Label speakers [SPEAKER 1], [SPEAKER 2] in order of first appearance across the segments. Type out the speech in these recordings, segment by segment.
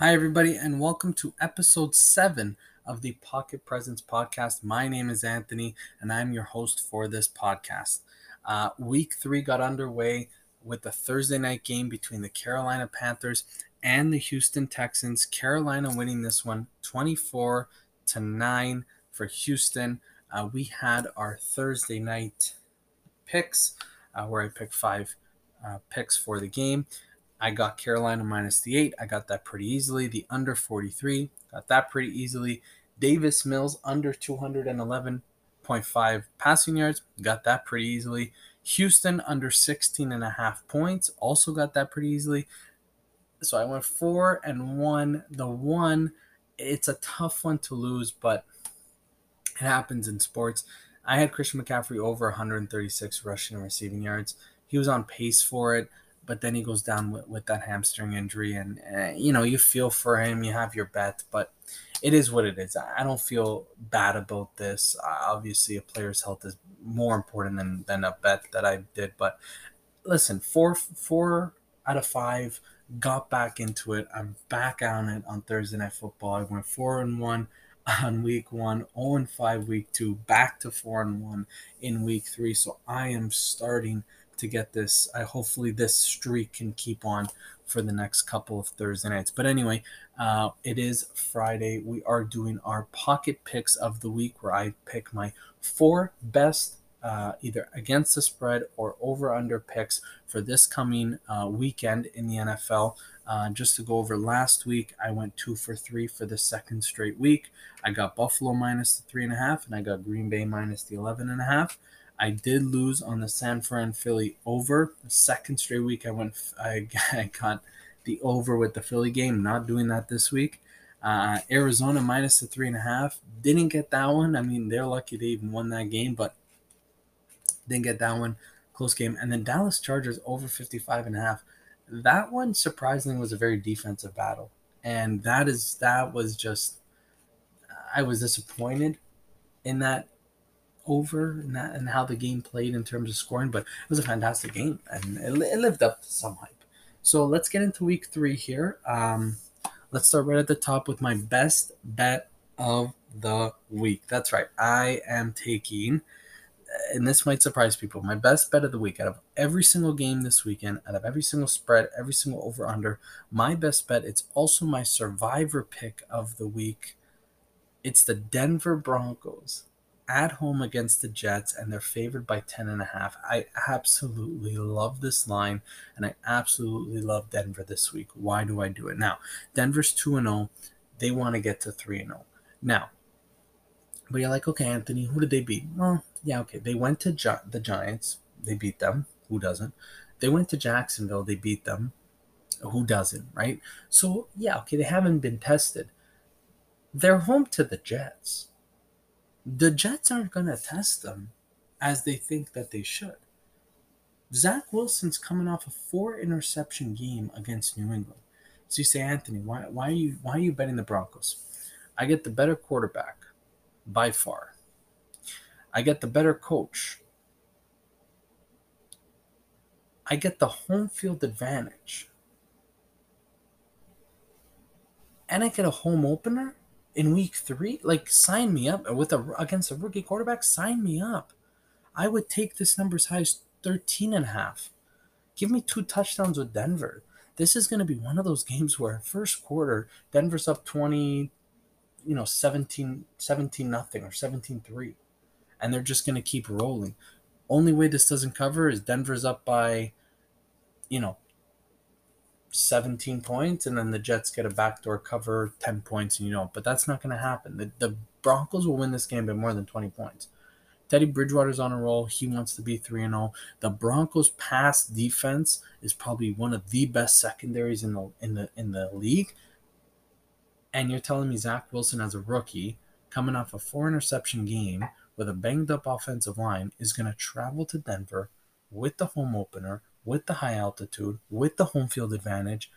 [SPEAKER 1] Hi, everybody, and welcome to episode seven of the Pocket Presence podcast. My name is Anthony, and I'm your host for this podcast. Uh, week three got underway with the Thursday night game between the Carolina Panthers and the Houston Texans. Carolina winning this one 24 to 9 for Houston. Uh, we had our Thursday night picks uh, where I picked five uh, picks for the game. I got Carolina minus the eight. I got that pretty easily. The under 43, got that pretty easily. Davis Mills under 211.5 passing yards, got that pretty easily. Houston under 16 and a half points, also got that pretty easily. So I went four and one. The one, it's a tough one to lose, but it happens in sports. I had Christian McCaffrey over 136 rushing and receiving yards. He was on pace for it but then he goes down with, with that hamstring injury and uh, you know you feel for him you have your bet but it is what it is. I don't feel bad about this. Uh, obviously a player's health is more important than than a bet that i did but listen four four out of five got back into it. I'm back on it on thursday night football. I went four and one on week one, 0 and 5 week two, back to 4 and 1 in week three. So I am starting to get this. I hopefully this streak can keep on for the next couple of Thursday nights. But anyway, uh, it is Friday. We are doing our pocket picks of the week, where I pick my four best. Uh, either against the spread or over under picks for this coming uh, weekend in the NFL. Uh, just to go over last week, I went two for three for the second straight week. I got Buffalo minus the three and a half, and I got Green Bay minus the eleven and a half. I did lose on the San Fran Philly over. The second straight week I went I, I got the over with the Philly game. Not doing that this week. Uh, Arizona minus the three and a half. Didn't get that one. I mean, they're lucky they even won that game, but didn't get that one. Close game. And then Dallas Chargers over 55 and a half. That one surprisingly was a very defensive battle. And that is that was just I was disappointed in that over and, that, and how the game played in terms of scoring, but it was a fantastic game and it, it lived up to some hype. So let's get into week three here. Um, let's start right at the top with my best bet of the week. That's right. I am taking, and this might surprise people, my best bet of the week out of every single game this weekend, out of every single spread, every single over under. My best bet. It's also my survivor pick of the week. It's the Denver Broncos at home against the Jets, and they're favored by 10 and a half. I absolutely love this line, and I absolutely love Denver this week. Why do I do it? Now, Denver's 2 and 0. They want to get to 3 and 0. Now, but you're like, okay, Anthony, who did they beat? Well, yeah, okay. They went to Gi- the Giants. They beat them. Who doesn't? They went to Jacksonville. They beat them. Who doesn't, right? So, yeah, okay, they haven't been tested. They're home to the Jets the Jets aren't going to test them as they think that they should. Zach Wilson's coming off a four interception game against New England. So you say, Anthony, why, why are you why are you betting the Broncos? I get the better quarterback by far. I get the better coach. I get the home field advantage. And I get a home opener in week three, like sign me up with a against a rookie quarterback. Sign me up. I would take this number as high as 13 and a half. Give me two touchdowns with Denver. This is going to be one of those games where first quarter Denver's up 20, you know, 17 17 nothing or 17-3 and they're just going to keep rolling. Only way this doesn't cover is Denver's up by you know 17 points and then the Jets get a backdoor cover 10 points and you know but that's not going to happen. The, the Broncos will win this game by more than 20 points. Teddy Bridgewater's on a roll. He wants to be 3 and 0. The Broncos pass defense is probably one of the best secondaries in the in the in the league. And you're telling me Zach Wilson as a rookie coming off a four interception game with a banged up offensive line is going to travel to Denver with the home opener with the high altitude, with the home field advantage,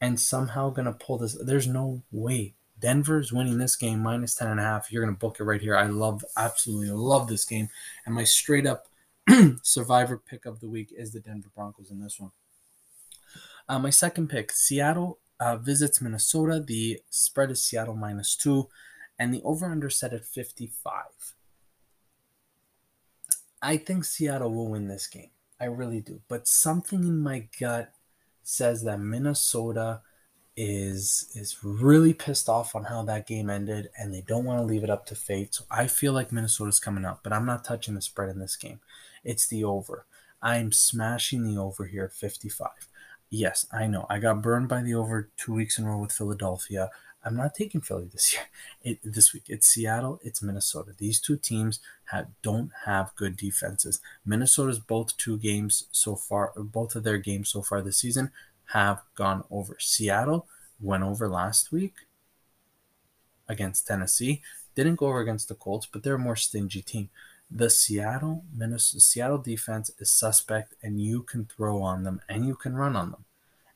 [SPEAKER 1] and somehow going to pull this. There's no way. Denver's winning this game minus 10 and a half. You're going to book it right here. I love, absolutely love this game. And my straight up survivor pick of the week is the Denver Broncos in this one. Uh, my second pick, Seattle uh, visits Minnesota. The spread is Seattle minus two, and the over under set at 55. I think Seattle will win this game. I really do. But something in my gut says that Minnesota is is really pissed off on how that game ended and they don't want to leave it up to fate. So I feel like Minnesota's coming up, but I'm not touching the spread in this game. It's the over. I'm smashing the over here 55. Yes, I know. I got burned by the over 2 weeks in a row with Philadelphia. I'm not taking Philly this year. It, this week it's Seattle, it's Minnesota. These two teams have don't have good defenses. Minnesota's both two games so far, both of their games so far this season have gone over. Seattle went over last week against Tennessee. Didn't go over against the Colts, but they're a more stingy team. The Seattle Minnesota Seattle defense is suspect, and you can throw on them and you can run on them.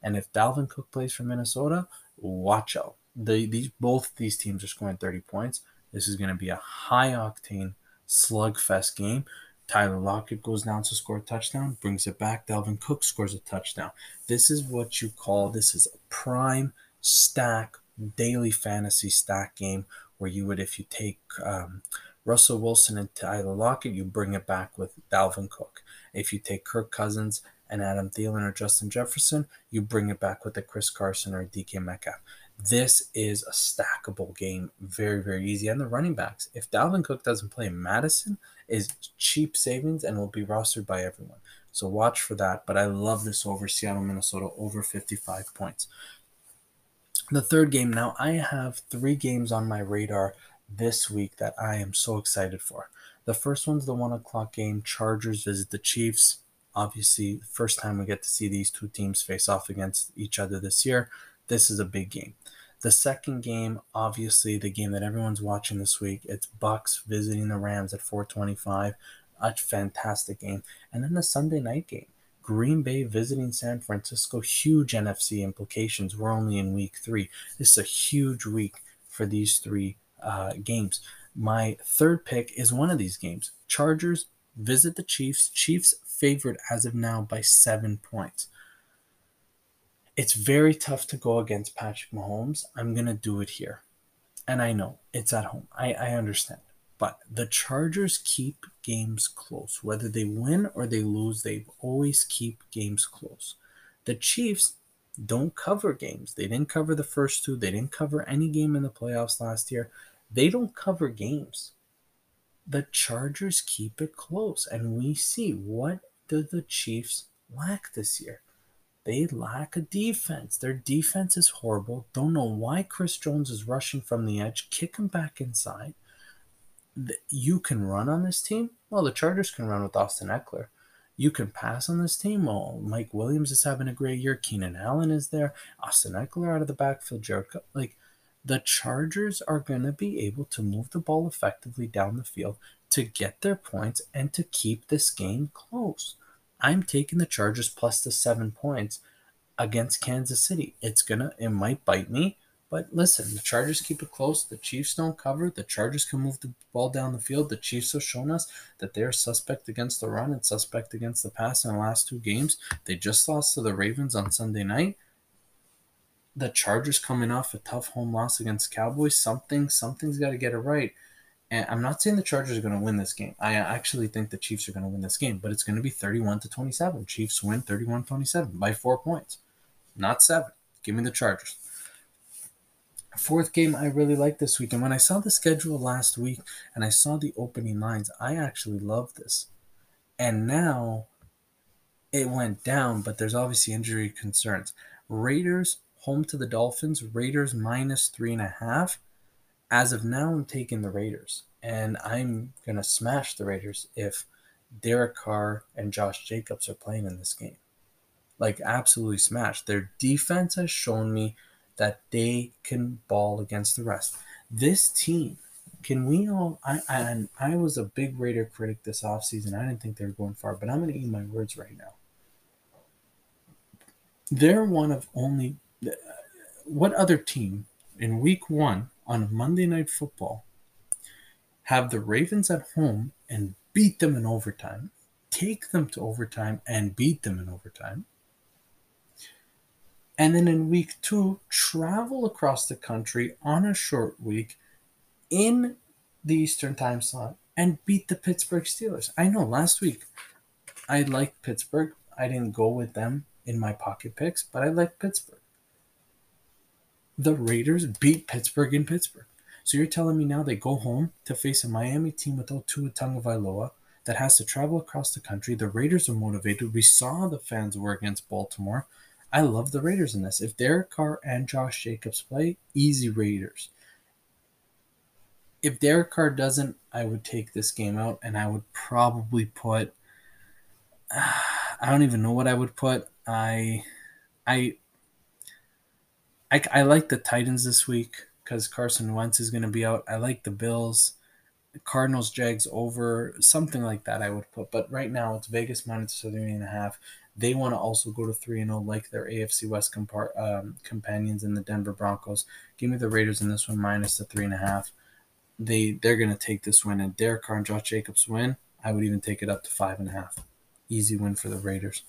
[SPEAKER 1] And if Dalvin Cook plays for Minnesota, watch out. The, these both these teams are scoring 30 points. This is going to be a high octane slugfest game. Tyler Lockett goes down to score a touchdown, brings it back. Dalvin Cook scores a touchdown. This is what you call this is a prime stack daily fantasy stack game where you would if you take um, Russell Wilson and Tyler Lockett, you bring it back with Dalvin Cook. If you take Kirk Cousins and Adam Thielen or Justin Jefferson, you bring it back with the Chris Carson or DK Metcalf. This is a stackable game, very, very easy. And the running backs, if Dalvin Cook doesn't play, Mattison is cheap savings and will be rostered by everyone. So watch for that. But I love this over Seattle, Minnesota, over 55 points. The third game, now I have three games on my radar this week that I am so excited for. The first one's the one o'clock game. Chargers visit the Chiefs. Obviously, first time we get to see these two teams face off against each other this year. This is a big game. The second game, obviously the game that everyone's watching this week, it's Bucs visiting the Rams at 425. A fantastic game. And then the Sunday night game, Green Bay visiting San Francisco, huge NFC implications. We're only in week three. This is a huge week for these three uh, games. My third pick is one of these games. Chargers visit the Chiefs. Chiefs favored as of now by seven points it's very tough to go against Patrick Mahomes. I'm going to do it here. And I know it's at home. I, I understand. But the Chargers keep games close. Whether they win or they lose, they always keep games close. The Chiefs don't cover games. They didn't cover the first two. They didn't cover any game in the playoffs last year. They don't cover games. The Chargers keep it close. And we see what do the Chiefs lack this year? They lack a defense. Their defense is horrible. Don't know why Chris Jones is rushing from the edge. Kick him back inside. You can run on this team. Well, the Chargers can run with Austin Ekeler. You can pass on this team. Well, Mike Williams is having a great year. Keenan Allen is there. Austin Ekeler out of the backfield. Jared, like the Chargers are going to be able to move the ball effectively down the field to get their points and to keep this game close. I'm taking the Chargers plus the seven points against Kansas City. It's gonna, it might bite me, but listen, the Chargers keep it close. The Chiefs don't cover. The Chargers can move the ball down the field. The Chiefs have shown us that they're suspect against the run and suspect against the pass in the last two games. They just lost to the Ravens on Sunday night. The Chargers coming off a tough home loss against Cowboys. Something, something's got to get it right. And I'm not saying the Chargers are going to win this game. I actually think the Chiefs are going to win this game, but it's going to be 31 to 27. Chiefs win 31 27 by four points, not seven. Give me the Chargers. Fourth game I really like this week. And when I saw the schedule last week and I saw the opening lines, I actually love this. And now it went down, but there's obviously injury concerns. Raiders home to the Dolphins, Raiders minus three and a half as of now, I'm taking the Raiders, and I'm gonna smash the Raiders if Derek Carr and Josh Jacobs are playing in this game. Like absolutely smash. Their defense has shown me that they can ball against the rest. This team, can we all? I and I was a big Raider critic this offseason. I didn't think they were going far, but I'm gonna eat my words right now. They're one of only. Uh, what other team in Week One on Monday Night Football, have the Ravens at home and beat them in overtime, take them to overtime and beat them in overtime, And then in week two, travel across the country on a short week in the Eastern time slot and beat the Pittsburgh Steelers. I know last week I liked Pittsburgh. I didn't go with them in my pocket picks, but I liked Pittsburgh. The Raiders beat Pittsburgh in Pittsburgh. So you're telling me now they go home to face a Miami team without Tua Tagovailoa that has to travel across the country. The Raiders are motivated. We saw the fans were against Baltimore. I love the Raiders in this. If Derek Carr and Josh Jacobs play, easy Raiders. If Derek Carr doesn't, I would take this game out and I would probably put. Uh, I don't even know what I would put. I, I, I, I like the Titans this week because Carson Wentz is going to be out. I like the Bills. Cardinals, Jags over, something like that I would put. But right now it's Vegas minus three and a half. They want to also go to three and zero oh like their AFC West compar- um, companions in the Denver Broncos. Give me the Raiders in this one minus the three and a half. They they're gonna take this win and Derek Carr and Josh Jacobs win. I would even take it up to five and a half. Easy win for the Raiders.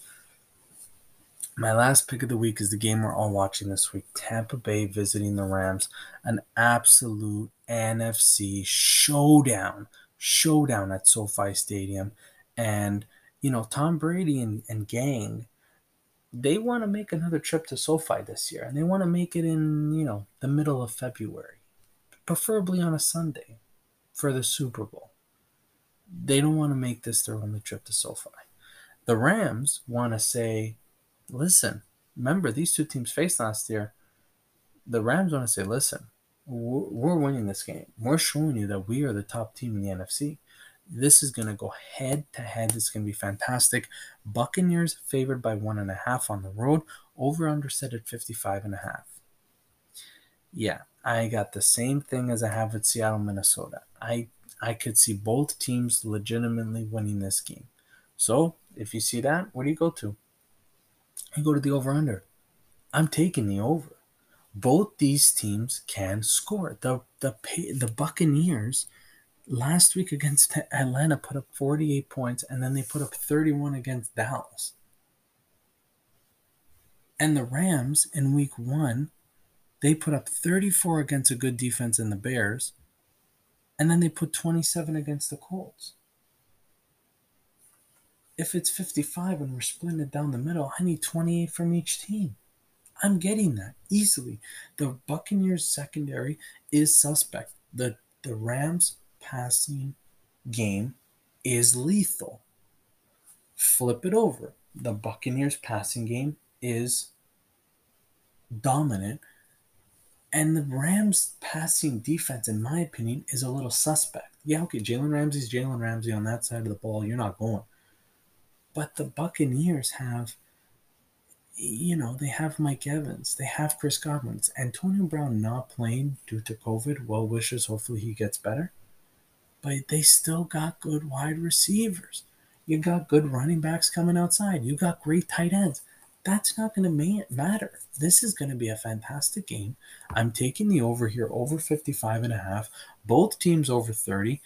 [SPEAKER 1] My last pick of the week is the game we're all watching this week Tampa Bay visiting the Rams. An absolute NFC showdown, showdown at SoFi Stadium. And, you know, Tom Brady and, and gang, they want to make another trip to SoFi this year. And they want to make it in, you know, the middle of February, preferably on a Sunday for the Super Bowl. They don't want to make this their only trip to SoFi. The Rams want to say, listen, remember these two teams faced last year. The Rams want to say, listen, we're winning this game. We're showing you that we are the top team in the NFC. This is going to go head to head. It's going to be fantastic. Buccaneers favored by one and a half on the road. Over under set at 55 and a half. Yeah, I got the same thing as I have with Seattle, Minnesota. I I could see both teams legitimately winning this game. So if you see that, where do you go to? I go to the over under. I'm taking the over. Both these teams can score. The the the Buccaneers last week against Atlanta put up 48 points and then they put up 31 against Dallas. And the Rams in week 1 they put up 34 against a good defense in the Bears and then they put 27 against the Colts if it's 55 and we're splitting it down the middle, I need 28 from each team. I'm getting that easily. The Buccaneers secondary is suspect. The the Rams passing game is lethal. Flip it over. The Buccaneers passing game is dominant. And the Rams passing defense, in my opinion, is a little suspect. Yeah, okay, Jalen Ramsey's Jalen Ramsey on that side of the ball. You're not going. But the Buccaneers have, you know, they have Mike Evans, they have Chris Godwin. Antonio Brown not playing due to COVID. Well wishes. Hopefully he gets better. But they still got good wide receivers. You got good running backs coming outside. You got great tight ends. That's not going to matter. This is going to be a fantastic game. I'm taking the over here, over 55 and a half. Both teams over 30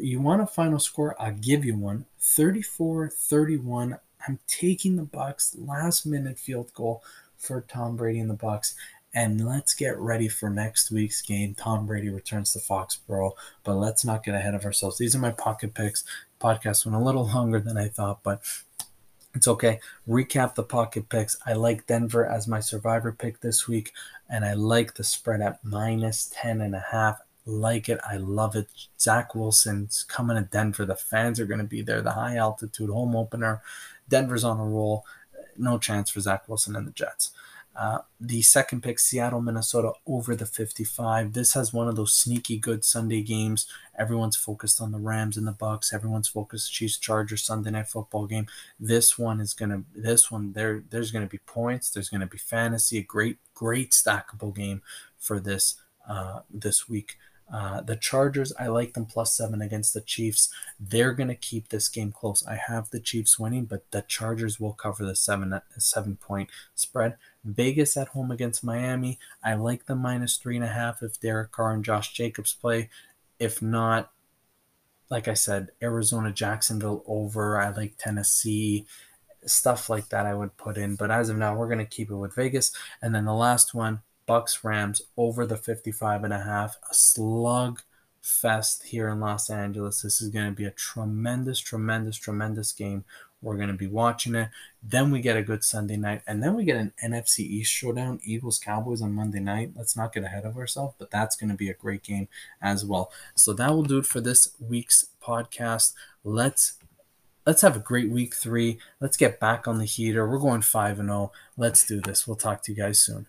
[SPEAKER 1] you want a final score? I'll give you one. 34-31. I'm taking the Bucs. Last minute field goal for Tom Brady and the Bucs. And let's get ready for next week's game. Tom Brady returns to Foxborough, but let's not get ahead of ourselves. These are my pocket picks. Podcast went a little longer than I thought, but it's okay. Recap the pocket picks. I like Denver as my survivor pick this week, and I like the spread at minus 10 and a half like it. I love it. Zach Wilson's coming to Denver. The fans are going to be there. The high altitude home opener. Denver's on a roll. No chance for Zach Wilson and the Jets. Uh, the second pick, Seattle, Minnesota, over the 55. This has one of those sneaky good Sunday games. Everyone's focused on the Rams and the Bucs. Everyone's focused Chiefs, Chargers, Sunday night football game. This one is gonna. This one there. There's gonna be points. There's gonna be fantasy. A great, great stackable game for this uh, this week. Uh, the Chargers, I like them plus seven against the Chiefs. They're going to keep this game close. I have the Chiefs winning, but the Chargers will cover the seven seven point spread. Vegas at home against Miami. I like the minus three and a half if Derek Carr and Josh Jacobs play. If not, like I said, Arizona, Jacksonville over. I like Tennessee. stuff like that I would put in. But as of now, we're going to keep it with Vegas. And then the last one, Bucs Rams over the 55 and a half, a slug fest here in Los Angeles. This is going to be a tremendous, tremendous, tremendous game. We're going to be watching it. Then we get a good Sunday night, and then we get an NFC East showdown, Eagles Cowboys on Monday night. Let's not get ahead of ourselves, but that's going to be a great game as well. So that will do it for this week's podcast. Let's let's have a great week three. Let's get back on the heater. We're going five and zero. Let's do this. We'll talk to you guys soon.